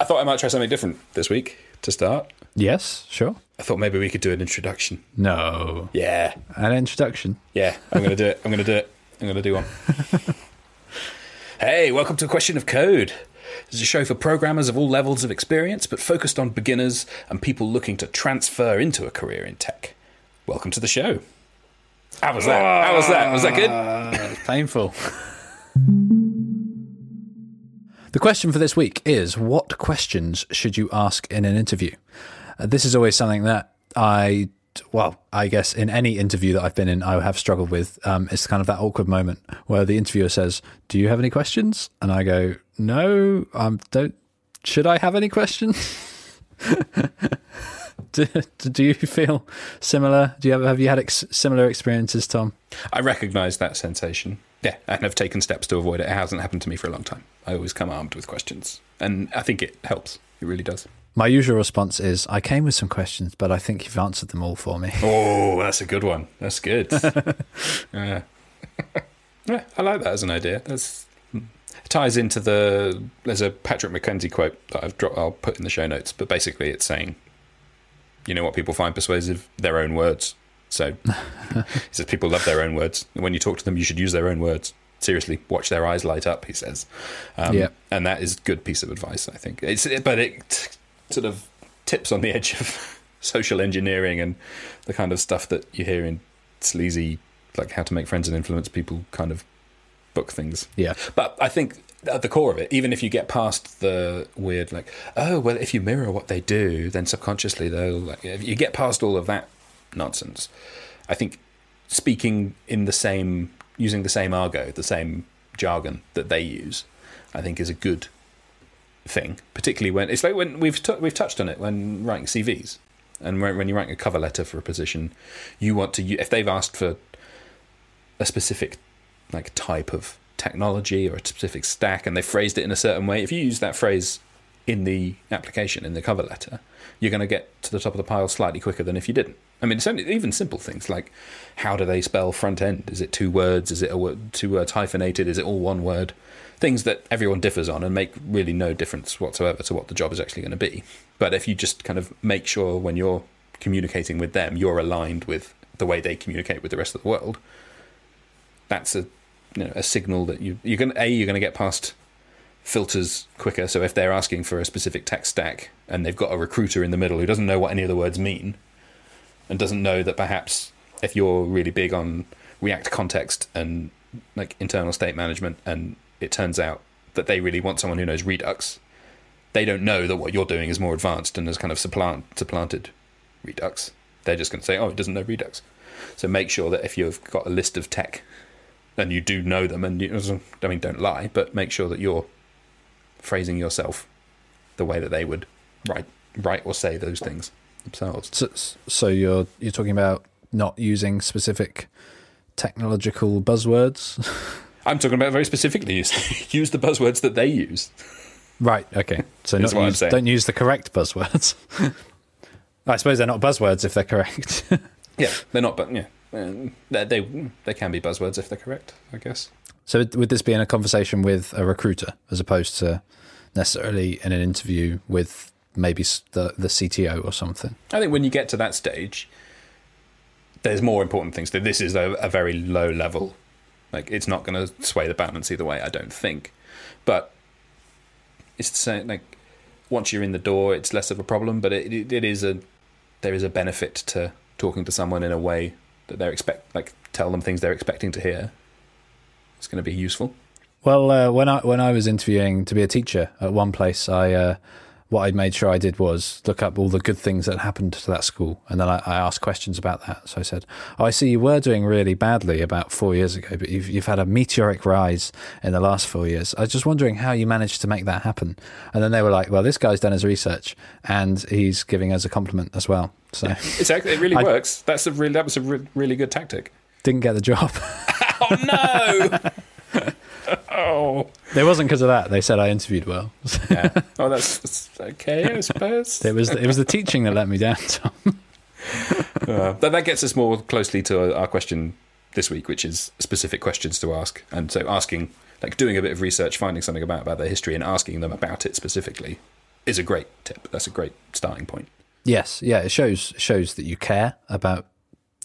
I thought I might try something different this week to start. Yes, sure. I thought maybe we could do an introduction. No. Yeah, An introduction. yeah. I'm going to do it. I'm going to do it. I'm going to do one. hey, welcome to question of code. This is a show for programmers of all levels of experience, but focused on beginners and people looking to transfer into a career in tech. Welcome to the show. How was that? How was that? Was that good? Ah, painful. The question for this week is What questions should you ask in an interview? Uh, this is always something that I, well, I guess in any interview that I've been in, I have struggled with. Um, it's kind of that awkward moment where the interviewer says, Do you have any questions? And I go, No, um, don't. Should I have any questions? do, do you feel similar? Do you have, have you had ex- similar experiences, Tom? I recognise that sensation. Yeah, and have taken steps to avoid it. It hasn't happened to me for a long time. I always come armed with questions, and I think it helps. It really does. My usual response is, I came with some questions, but I think you've answered them all for me. Oh, that's a good one. That's good. yeah. yeah, I like that as an idea. That's it ties into the. There's a Patrick McKenzie quote that I've dropped. I'll put in the show notes, but basically it's saying, you know what people find persuasive? Their own words. So he says people love their own words. When you talk to them, you should use their own words. Seriously, watch their eyes light up. He says, um, Yeah. and that is good piece of advice. I think it's, but it sort of tips on the edge of social engineering and the kind of stuff that you hear in sleazy, like how to make friends and influence people, kind of book things. Yeah. But I think at the core of it, even if you get past the weird, like, oh, well, if you mirror what they do, then subconsciously they'll, like, if you get past all of that nonsense, I think speaking in the same, using the same argot, the same jargon that they use, I think is a good thing, particularly when it's like when we've t- we've touched on it when writing CVs and when, when you're writing a cover letter for a position, you want to if they've asked for a specific like type of technology or a specific stack and they phrased it in a certain way, if you use that phrase in the application in the cover letter, you're going to get to the top of the pile slightly quicker than if you didn't. I mean, only, even simple things like how do they spell front end? Is it two words? Is it a word, two words hyphenated? Is it all one word? Things that everyone differs on and make really no difference whatsoever to what the job is actually going to be. But if you just kind of make sure when you're communicating with them, you're aligned with the way they communicate with the rest of the world, that's a you know a signal that you you're going a you're going to get past filters quicker. So if they're asking for a specific tech stack and they've got a recruiter in the middle who doesn't know what any of the words mean and doesn't know that perhaps if you're really big on React context and like internal state management and it turns out that they really want someone who knows Redux, they don't know that what you're doing is more advanced and has kind of supplant, supplanted Redux. They're just going to say, oh, it doesn't know Redux. So make sure that if you've got a list of tech and you do know them, and you, I mean, don't lie, but make sure that you're phrasing yourself the way that they would write, write or say those things themselves. So, so you're you're talking about not using specific technological buzzwords, I'm talking about very specifically use, use the buzzwords that they use. right? Okay, so not use, don't use the correct buzzwords. I suppose they're not buzzwords if they're correct. Yeah, they're not, but yeah, um, they, they they can be buzzwords if they're correct, I guess. so would would this be in a conversation with a recruiter as opposed to necessarily in an interview with maybe the the CTO or something? I think when you get to that stage, there's more important things. This is a, a very low level. Like it's not going to sway the balance either way. I don't think, but it's the same. Like once you're in the door, it's less of a problem. But it, it, it is a there is a benefit to talking to someone in a way that they're expect like tell them things they're expecting to hear. It's going to be useful. Well, uh, when I when I was interviewing to be a teacher at one place, I uh, what I made sure I did was look up all the good things that happened to that school, and then I, I asked questions about that. So I said, oh, "I see you were doing really badly about four years ago, but you've you've had a meteoric rise in the last four years. I was just wondering how you managed to make that happen." And then they were like, "Well, this guy's done his research, and he's giving us a compliment as well." So It's it really I- works. That's a really that was a re- really good tactic. didn't get the job. Oh no! It wasn't because of that. They said I interviewed well. Yeah. Oh, that's, that's okay, I suppose. it was it was the teaching that let me down. Tom. Uh, but that gets us more closely to our question this week, which is specific questions to ask. And so asking, like doing a bit of research, finding something about, about their history and asking them about it specifically is a great tip. That's a great starting point. Yes, yeah, it shows shows that you care about your,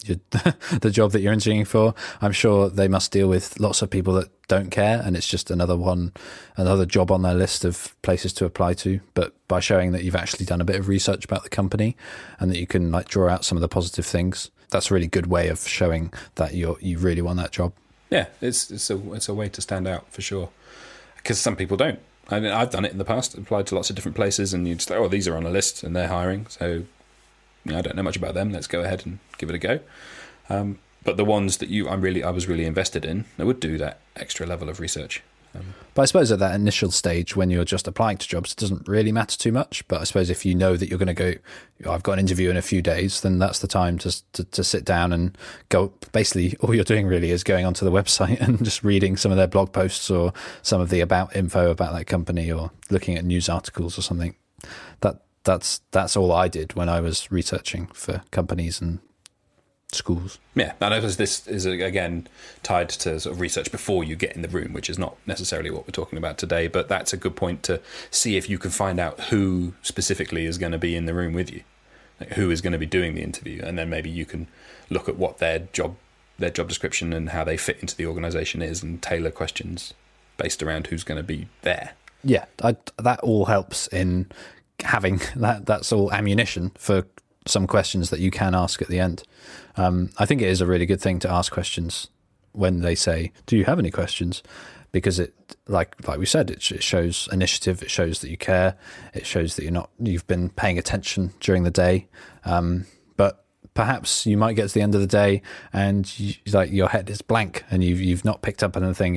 the job that you're interviewing for. I'm sure they must deal with lots of people that don't care, and it's just another one, another job on their list of places to apply to. But by showing that you've actually done a bit of research about the company and that you can like draw out some of the positive things, that's a really good way of showing that you you really want that job. Yeah, it's it's a it's a way to stand out for sure. Because some people don't. I mean, I've done it in the past, applied to lots of different places, and you just like, oh, these are on a list and they're hiring, so you know, I don't know much about them. Let's go ahead and give it a go. Um, but the ones that you, I'm really, I was really invested in, I would do that extra level of research. Um, But I suppose at that initial stage, when you're just applying to jobs, it doesn't really matter too much. But I suppose if you know that you're going to go, I've got an interview in a few days, then that's the time to, to to sit down and go. Basically, all you're doing really is going onto the website and just reading some of their blog posts or some of the about info about that company or looking at news articles or something. That that's that's all I did when I was researching for companies and schools. yeah, and I suppose this is again tied to sort of research before you get in the room, which is not necessarily what we're talking about today. But that's a good point to see if you can find out who specifically is going to be in the room with you, like who is going to be doing the interview, and then maybe you can look at what their job their job description and how they fit into the organisation is, and tailor questions based around who's going to be there. Yeah, I, that all helps in having that. That's all ammunition for some questions that you can ask at the end. Um, I think it is a really good thing to ask questions when they say, "Do you have any questions?" Because it, like like we said, it, it shows initiative. It shows that you care. It shows that you're not you've been paying attention during the day. Um, but perhaps you might get to the end of the day and you, like your head is blank and you've you've not picked up anything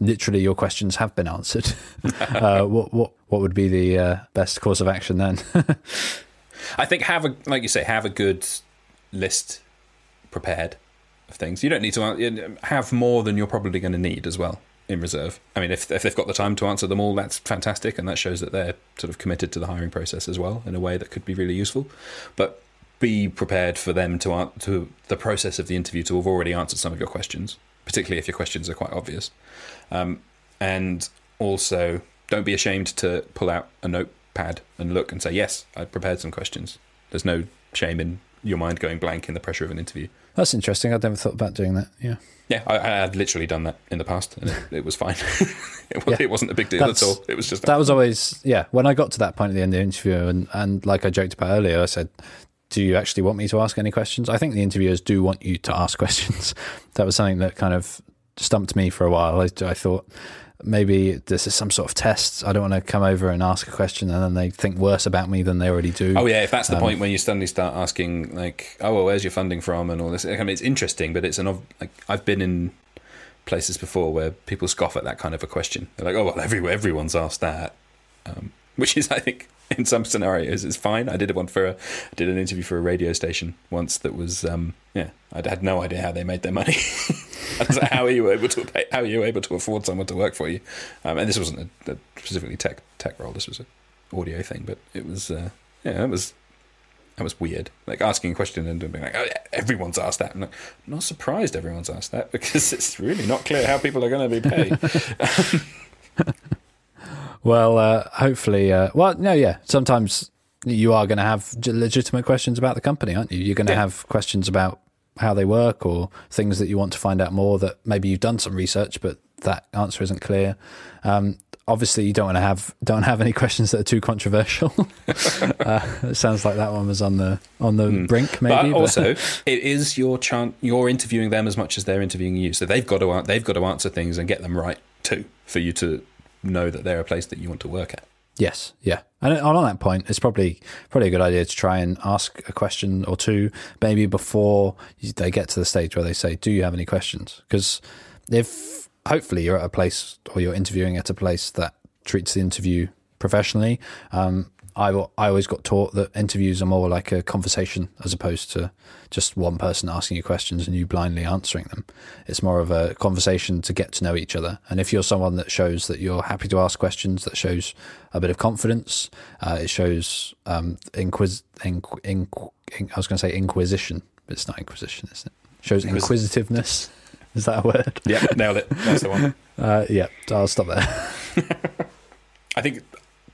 literally your questions have been answered. uh, what what what would be the uh, best course of action then? I think have a like you say have a good list prepared of things. You don't need to have more than you're probably going to need as well in reserve. I mean, if if they've got the time to answer them all, that's fantastic, and that shows that they're sort of committed to the hiring process as well in a way that could be really useful. But be prepared for them to to the process of the interview to have already answered some of your questions, particularly if your questions are quite obvious. Um, and also, don't be ashamed to pull out a notepad and look and say, "Yes, I prepared some questions." There's no shame in your mind going blank in the pressure of an interview. That's interesting. I'd never thought about doing that. Yeah, Yeah, I, had literally done that in the past, and it, it was fine. it, was, Yeah. it wasn't a big deal That's- at all. It was just that was always yeah. When I got to that point at the end of the interview, and and like I joked about earlier, I said. Do you actually want me to ask any questions? I think the interviewers do want you to ask questions. that was something that kind of stumped me for a while. I, I thought maybe this is some sort of test. I don't want to come over and ask a question and then they think worse about me than they already do. Oh yeah, if that's the Um, point when you suddenly start asking like, oh well, where's your funding from and all this. I mean, it's interesting, but it's an like I've been in places before where people scoff at that kind of a question. They're like, oh well, every, everyone's asked that, um, which is I think in some scenarios is fine. I did one for a, I did an interview for a radio station once that was um, yeah, I had no idea how they made their money. I was like, how are you able to pay, how are you able to afford someone to work for you? Um, and this wasn't a, a specifically tech tech role. This was an audio thing, but it was uh, yeah, it was that was weird. Like asking a question and being like, "Oh, everyone's asked that." I'm like, I'm not surprised everyone's asked that because it's really not clear how people are going to be paid. Well, uh, hopefully, uh, well, no, yeah. Sometimes you are going to have legitimate questions about the company, aren't you? You're going to Yeah. have questions about how they work or things that you want to find out more that maybe you've done some research, but that answer isn't clear. Um, obviously, you don't want to have don't have any questions that are too controversial. uh, it sounds like that one was on the on the brink, maybe. Hmm. but also, it is your chance. You're interviewing them as much as they're interviewing you, so they've got to they've got to answer things and get them right too for you to know that they're a place that you want to work at. Yes, yeah. And on that point, it's probably probably a good idea to try and ask a question or two, maybe before they get to the stage where they say, "Do you have any questions?" Because if hopefully you're at a place or you're interviewing at a place that treats the interview professionally, um, I I always got taught that interviews are more like a conversation as opposed to just one person asking you questions and you blindly answering them. It's more of a conversation to get to know each other. And if you're someone that shows that you're happy to ask questions, that shows a bit of confidence, uh, it shows um, inquis- inqu- inqu- in- I was going to say inquisition, but it's not inquisition, is it? Shows Inquis- inquisitiveness. Is that a word? Yeah, nailed it. That's the one. Uh, yeah, I'll stop there. I think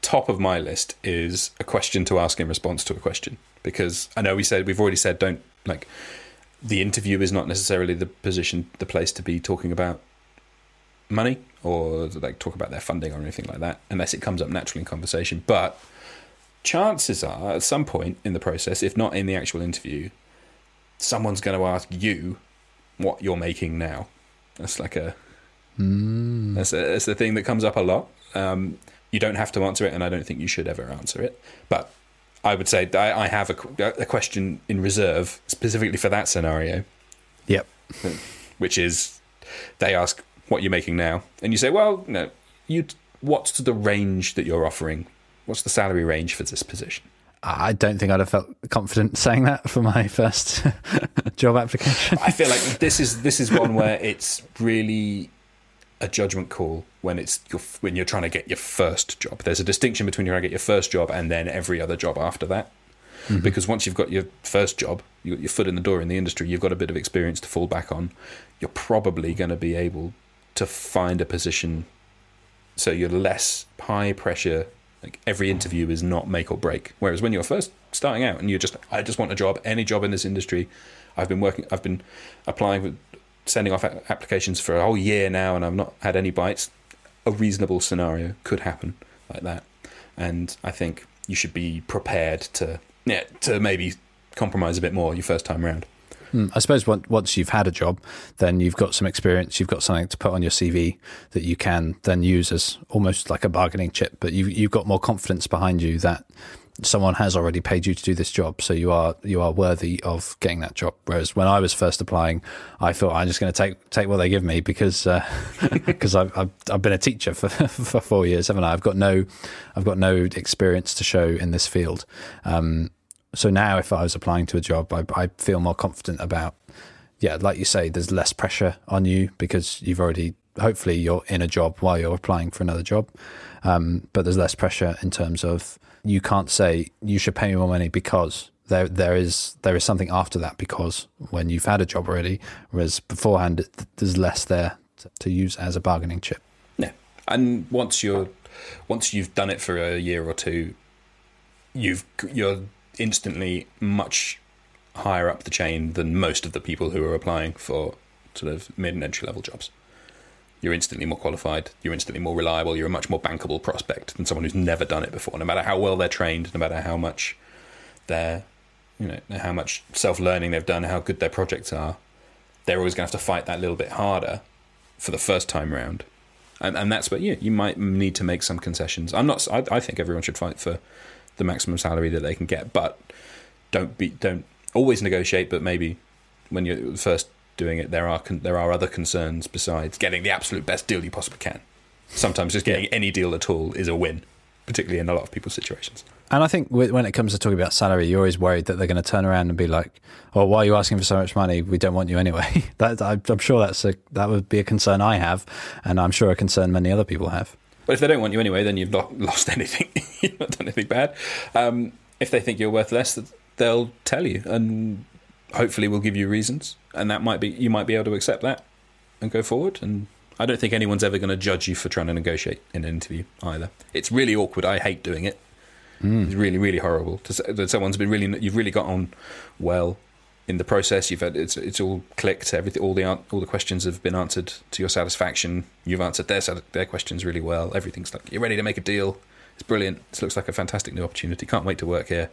top of my list is a question to ask in response to a question because I know we said we've already said don't like the interview is not necessarily the position the place to be talking about money or like talk about their funding or anything like that unless it comes up naturally in conversation but chances are at some point in the process if not in the actual interview someone's going to ask you what you're making now that's like a Mm. that's, a, that's the thing that comes up a lot. Um, you don't have to answer it, and I don't think you should ever answer it. But I would say I, I have a, a question in reserve specifically for that scenario, Yep. which is they ask what you're making now, and you say, "Well, no, you. What's the range that you're offering? What's the salary range for this position?" I don't think I'd have felt confident saying that for my first job application. I feel like this is this is one where it's really a judgment call when it's your, when you're trying to get your first job. There's a distinction between trying to get your first job and then every other job after that. Mm-hmm. Because once you've got your first job, you got your foot in the door in the industry, you've got a bit of experience to fall back on. You're probably going to be able to find a position so you're less high pressure. Like every interview is not make or break. Whereas when you're first starting out and you're just, I just want a job, any job in this industry. I've been working, I've been applying with sending off applications for a whole year now, and I've not had any bites. A reasonable scenario could happen like that, and I think you should be prepared to, yeah, to maybe compromise a bit more your first time round. Hmm, I suppose once once you've had a job, then you've got some experience, you've got something to put on your CV that you can then use as almost like a bargaining chip. But you've you've got more confidence behind you that someone has already paid you to do this job, so you are you are worthy of getting that job. Whereas when I was first applying, I thought I'm just going to take take what they give me because because I've, I've I've been a teacher for for four years, haven't I? I've got no I've got no experience to show in this field. Um, so now, if I was applying to a job, I, I feel more confident about. Yeah, like you say, there's less pressure on you because you've already. Hopefully, you're in a job while you're applying for another job, um, but there's less pressure in terms of you can't say you should pay me more money because there there is there is something after that because when you've had a job already, whereas beforehand there's less there to, to use as a bargaining chip. Yeah, and once you're once you've done it for a year or two, you've you're instantly much higher up the chain than most of the people who are applying for sort of mid and entry level jobs. You're instantly more qualified. You're instantly more reliable. You're a much more bankable prospect than someone who's never done it before. No matter how well they're trained, no matter how much they're, you know, how much self learning they've done, how good their projects are, they're always going to have to fight that little bit harder for the first time round. And, and that's where yeah, you might need to make some concessions. I'm not. I, I think everyone should fight for the maximum salary that they can get, but don't be don't always negotiate. But maybe when you're first doing it, there are con- there are other concerns besides getting the absolute best deal you possibly can. Sometimes just getting any deal at all is a win, particularly in a lot of people's situations. And I think when it comes to talking about salary, you're always worried that they're going to turn around and be like, "Oh, why are you asking for so much money? We don't want you anyway." that I'm sure that's a that would be a concern I have, and I'm sure a concern many other people have. But if they don't want you anyway, then you've not lost anything. you've not done anything bad. Um, if they think you're worth less, they'll tell you, and hopefully will give you reasons, and that might be you might be able to accept that and go forward. And I don't think anyone's ever going to judge you for trying to negotiate in an interview either. It's really awkward. I hate doing it. Hmm. It's really, really horrible. To say that someone's been really, you've really got on well in the process. You've had it's it's all clicked. Everything, all the all the questions have been answered to your satisfaction. You've answered their their questions really well. Everything's like you're ready to make a deal. It's brilliant. This looks like a fantastic new opportunity. Can't wait to work here.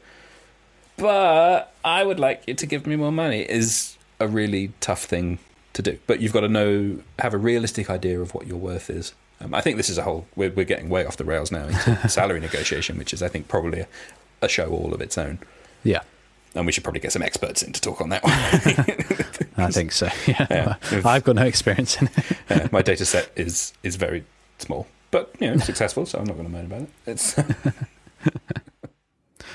But I would like you to give me more money. Is a really tough thing to do. But you've got to know, have a realistic idea of what your worth is. Um, I think this is a whole. We're, we're getting way off the rails now into salary negotiation, which is, I think, probably a, a show all of its own. Yeah, And we should probably get some experts in to talk on that one. I think so. Yeah, Yeah. I've got no experience in it. Uh, my data set is is very small, but you know, successful. So I'm not going to moan about it. It's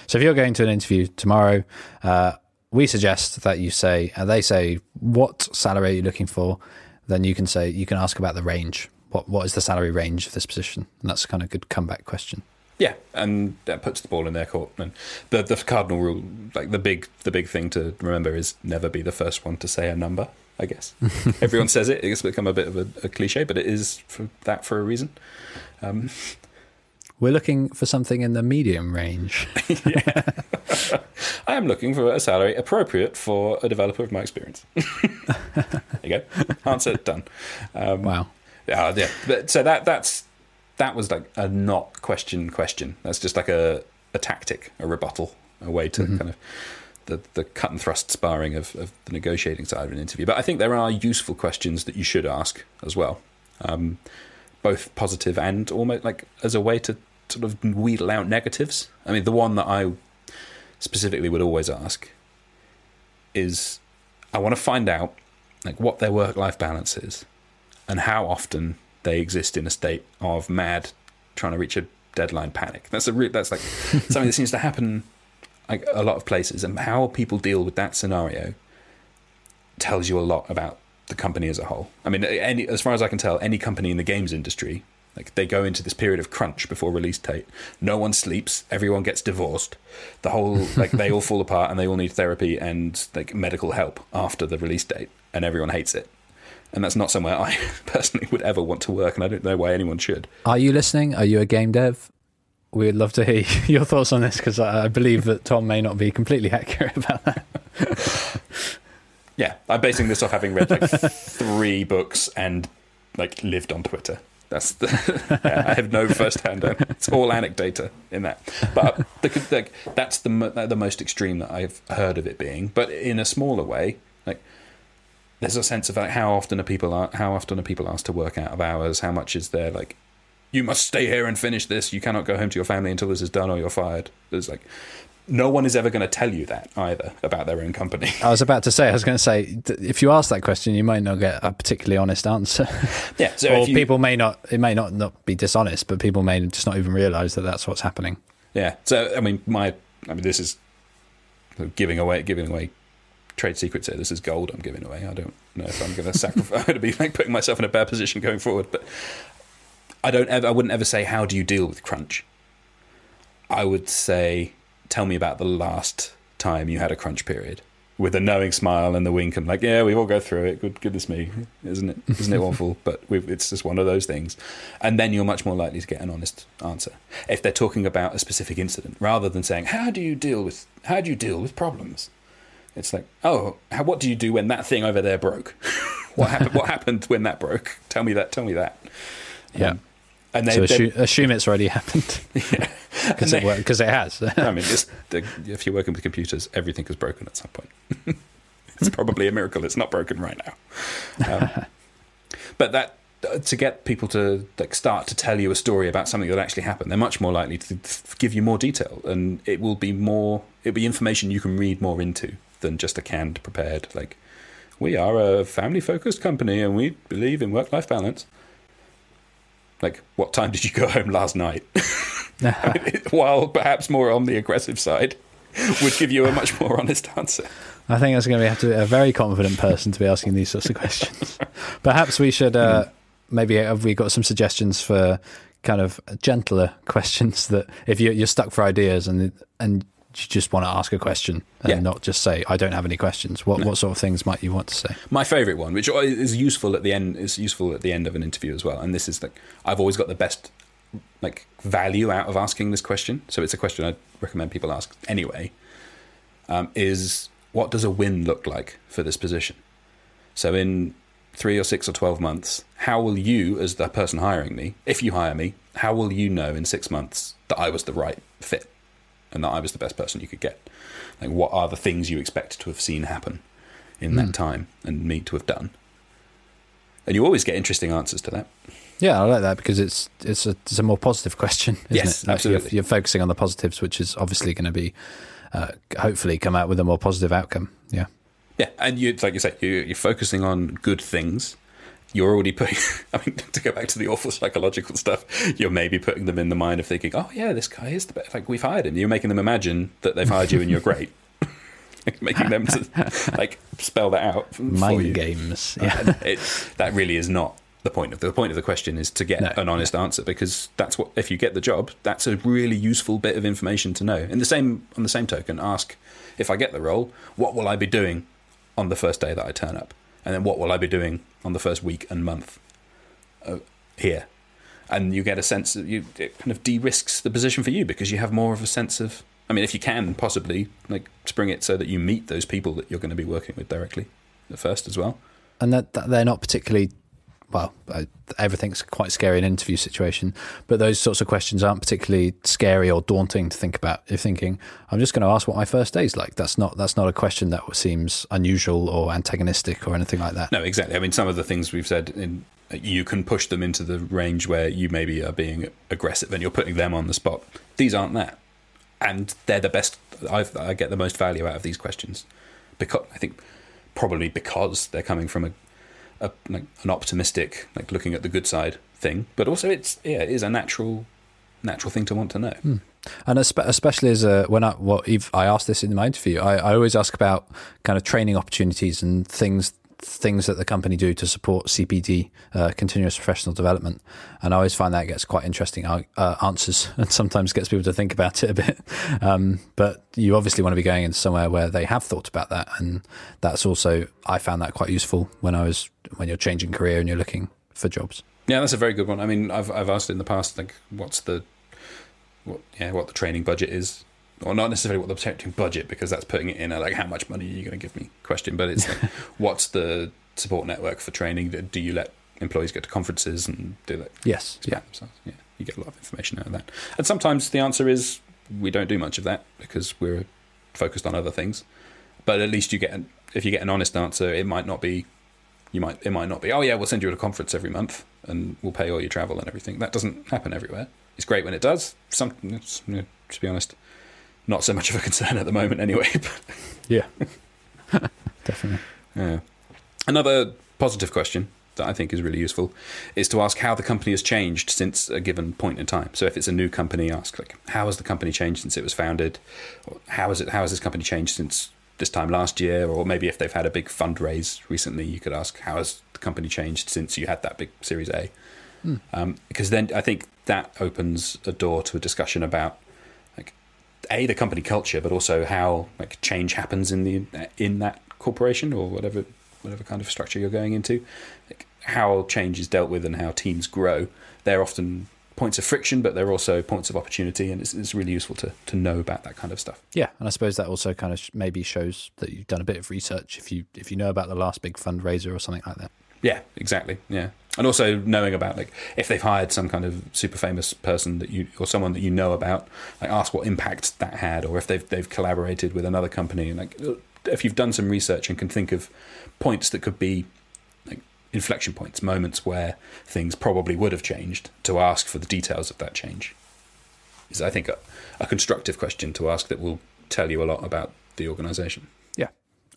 So if you're going to an interview tomorrow, uh, we suggest that you say, and they say, what salary are you looking for? Then you can say, you can ask about the range. What What is the salary range of this position? And that's kind of a good comeback question. yeah, and that puts the ball in their court. And the the cardinal rule, like the big the big thing to remember, is never be the first one to say a number. I guess everyone says it. It's become a bit of a, a cliche, but it is for that for a reason. Um, We're looking for something in the medium range. I am looking for a salary appropriate for a developer of my experience. there you go. Answer done. Um, wow. Yeah, yeah. But, so that that's that was like a not question question. That's just like a a tactic, a rebuttal, a way to kind of the, the cut and thrust sparring of, of the negotiating side of an interview. But I think there are useful questions that you should ask as well, um, both positive and almost like as a way to sort of wheedle out negatives. I mean, the one that I specifically would always ask is I want to find out like what their work life balance is and how often they exist in a state of mad trying to reach a deadline panic. That's a re- that's like something that seems to happen like a lot of places, and how people deal with that scenario tells you a lot about the company as a whole. I mean, any as far as I can tell, any company in the games industry. Like they go into this period of crunch before release date. No one sleeps. Everyone gets divorced. The whole like they all fall apart and they all need therapy and like medical help after the release date, and everyone hates it and that's not somewhere I personally would ever want to work, and I don't know why anyone should. Are you listening? Are you a game dev? We'd love to hear your thoughts on this because I believe that Tom may not be completely accurate about that. Yeah, I'm basing this off having read like three books and like lived on Twitter. That's the, yeah, I have no first-hand. It's all anecdata in that, but the, that's the the most extreme that I've heard of it being. But in a smaller way, like there's a sense of like how often are people are, how often are people asked to work out of hours? How much is there like you must stay here and finish this. You cannot go home to your family until this is done, or you're fired. There's like no one is ever going to tell you that either about their own company. I was about to say, I was going to say, if you ask that question, you might not get a particularly honest answer. Yeah, so or you, people may not. It may not not be dishonest, but people may just not even realise that that's what's happening. Yeah. So I mean, my I mean, this is giving away giving away trade secrets here. This is gold I'm giving away. I don't know if I'm going to sacrifice. I'm going to be like putting myself in a bad position going forward, but I don't ever. I wouldn't ever say how do you deal with crunch. I would say, tell me about the last time you had a crunch period, with a knowing smile and the wink and like, yeah, we all go through it. Good, goodness me, isn't it? Isn't it awful? But it's just one of those things. And then you're much more likely to get an honest answer if they're talking about a specific incident, rather than saying, how do you deal with how do you deal with problems. It's like, oh, how, what do you do when that thing over there broke? what happened? what happened when that broke? Tell me that. Tell me that. Yeah. Um, and they, so assume, assume, it's already happened. yeah, because it, it, has. I mean, the, if you're working with computers, everything is broken at some point. it's probably a miracle it's not broken right now. Um, but that to get people to like start to tell you a story about something that actually happened, they're much more likely to give you more detail, and it will be more. It'll be information you can read more into than just a canned, prepared like. We are a family focused company and we believe in work life balance like what time did you go home last night while perhaps more on the aggressive side would give you a much more honest answer i think that's going to have to be a very confident person to be asking these sorts of questions perhaps we should uh, maybe have we got some suggestions for kind of gentler questions that if you're, you're stuck for ideas and and you just want to ask a question and yeah. not just say I don't have any questions. What no. what sort of things might you want to say? My favourite one, which is useful at the end, is useful at the end of an interview as well. And this is like I've always got the best like value out of asking this question. So it's a question I recommend people ask anyway. Um, is what does a win look like for this position? So in three or six or twelve months, how will you, as the person hiring me, if you hire me, how will you know in six months that I was the right fit? and that I was the best person you could get. Like, what are the things you expect to have seen happen in mm. that hmm. time and me to have done? And you always get interesting answers to that. Yeah, I like that because it's it's a, it's a more positive question. yes, it? absolutely. You're, you're, focusing on the positives, which is obviously going to be uh, hopefully come out with a more positive outcome. Yeah, yeah, and you like you say, you, you're focusing on good things you're already putting, I mean, to go back to the awful psychological stuff, you're maybe putting them in the mind of thinking, oh, yeah, this guy is the best. Like, we've hired him. You're making them imagine that they've hired you and you're great. making them to, like, spell that out. Mind games. Yeah. It, that really is not the point of the, the point of the question is to get no, an honest no. answer because that's what if you get the job that's a really useful bit of information to know in the same on the same token ask if i get the role what will i be doing on the first day that i turn up and then what will I be doing on the first week and month uh, here? and you get a sense that you it kind of de-risks the position for you because you have more of a sense of I mean, if you can possibly like spring it so that you meet those people that you're going to be working with directly at first as well. And that, that they're not particularly well, uh, everything's quite scary in an interview situation, but those sorts of questions aren't particularly scary or daunting to think about. You're thinking, I'm just going to ask what my first day is like. That's not that's not a question that seems unusual or antagonistic or anything like that. No, exactly. I mean, some of the things we've said in you can push them into the range where you maybe are being aggressive and you're putting them on the spot. These aren't that, and they're the best. I've, I get the most value out of these questions because I think probably because they're coming from a a, like, an optimistic, like looking at the good side thing, but also it's yeah, it is a natural natural thing to want to know. Hmm. And especially as a, when I what well, I asked this in my interview, I, I always ask about kind of training opportunities and things things that the company do to support CPD, uh, continuous professional development. And I always find that gets quite interesting uh, answers and sometimes gets people to think about it a bit. Um, but you obviously want to be going into somewhere where they have thought about that. And that's also, I found that quite useful when I was, when you're changing career and you're looking for jobs. Yeah, that's a very good one. I mean, I've, I've asked in the past, like, what's the, what, yeah, what the training budget is or not necessarily what the protecting budget because that's putting it in a like how much money are you going to give me question, but it's like, what's the support network for training? That Do you let employees go to conferences and do that? Yes. Yeah. yeah. You get a lot of information out of that, and sometimes the answer is we don't do much of that because we're focused on other things. But at least you get an, if you get an honest answer, it might not be you might it might not be oh yeah we'll send you to a conference every month and we'll pay all your travel and everything. That doesn't happen everywhere. It's great when it does. Some to be honest, not so much of a concern at the moment anyway. yeah, definitely. Yeah. Another positive question that I think is really useful is to ask how the company has changed since a given point in time. So if it's a new company, ask like how has the company changed since it was founded? Or how has it how has this company changed since this time last year? Or maybe if they've had a big fundraise recently, you could ask how has the company changed since you had that big Series A? Hmm. Um, because then I think that opens a door to a discussion about a the company culture, but also how like change happens in the in that corporation or whatever whatever kind of structure you're going into. Like how change is dealt with and how teams grow. They're often points of friction, but they're also points of opportunity, and it's, it's really useful to to know about that kind of stuff. Yeah, and I suppose that also kind of maybe shows that you've done a bit of research if you if you know about the last big fundraiser or something like that. Yeah, exactly. Yeah, and also knowing about like if they've hired some kind of super famous person that you or someone that you know about, like ask what impact that had, or if they've they've collaborated with another company, and like if you've done some research and can think of points that could be like inflection points, moments where things probably would have changed, to ask for the details of that change is I think a, a constructive question to ask that will tell you a lot about the organisation. Yeah,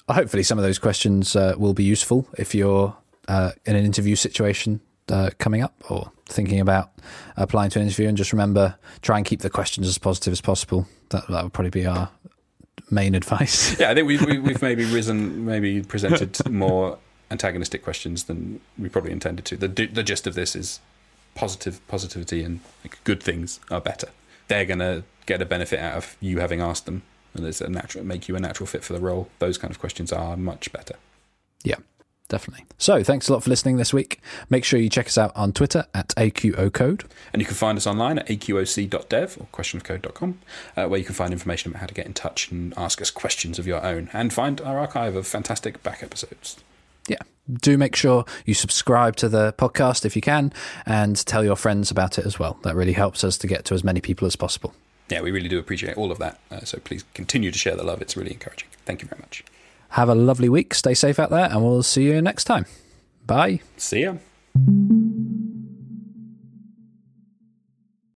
hopefully some of those questions uh, will be useful if you're uh, in an interview situation uh, coming up or thinking about applying to an interview, and just remember try and keep the questions as positive as possible. That that would probably be our main advice. Yeah, I think we've we've maybe risen, maybe presented more antagonistic questions than we probably intended to. The the gist of this is positive positivity and like, good things are better. They're gonna get a benefit out of you having asked them, and it's a natural make you a natural fit for the role. Those kind of questions are much better. Yeah definitely. So thanks a lot for listening this week. Make sure you check us out on Twitter at AQOcode. And you can find us online at aqoc.dev or questionofcode.com, uh, where you can find information about how to get in touch and ask us questions of your own and find our archive of fantastic back episodes. Yeah. Do make sure you subscribe to the podcast if you can and tell your friends about it as well. That really helps us to get to as many people as possible. Yeah, we really do appreciate all of that. Uh, so please continue to share the love. It's really encouraging. Thank you very much. Have a lovely week. Stay safe out there, and we'll see you next time. Bye. See ya.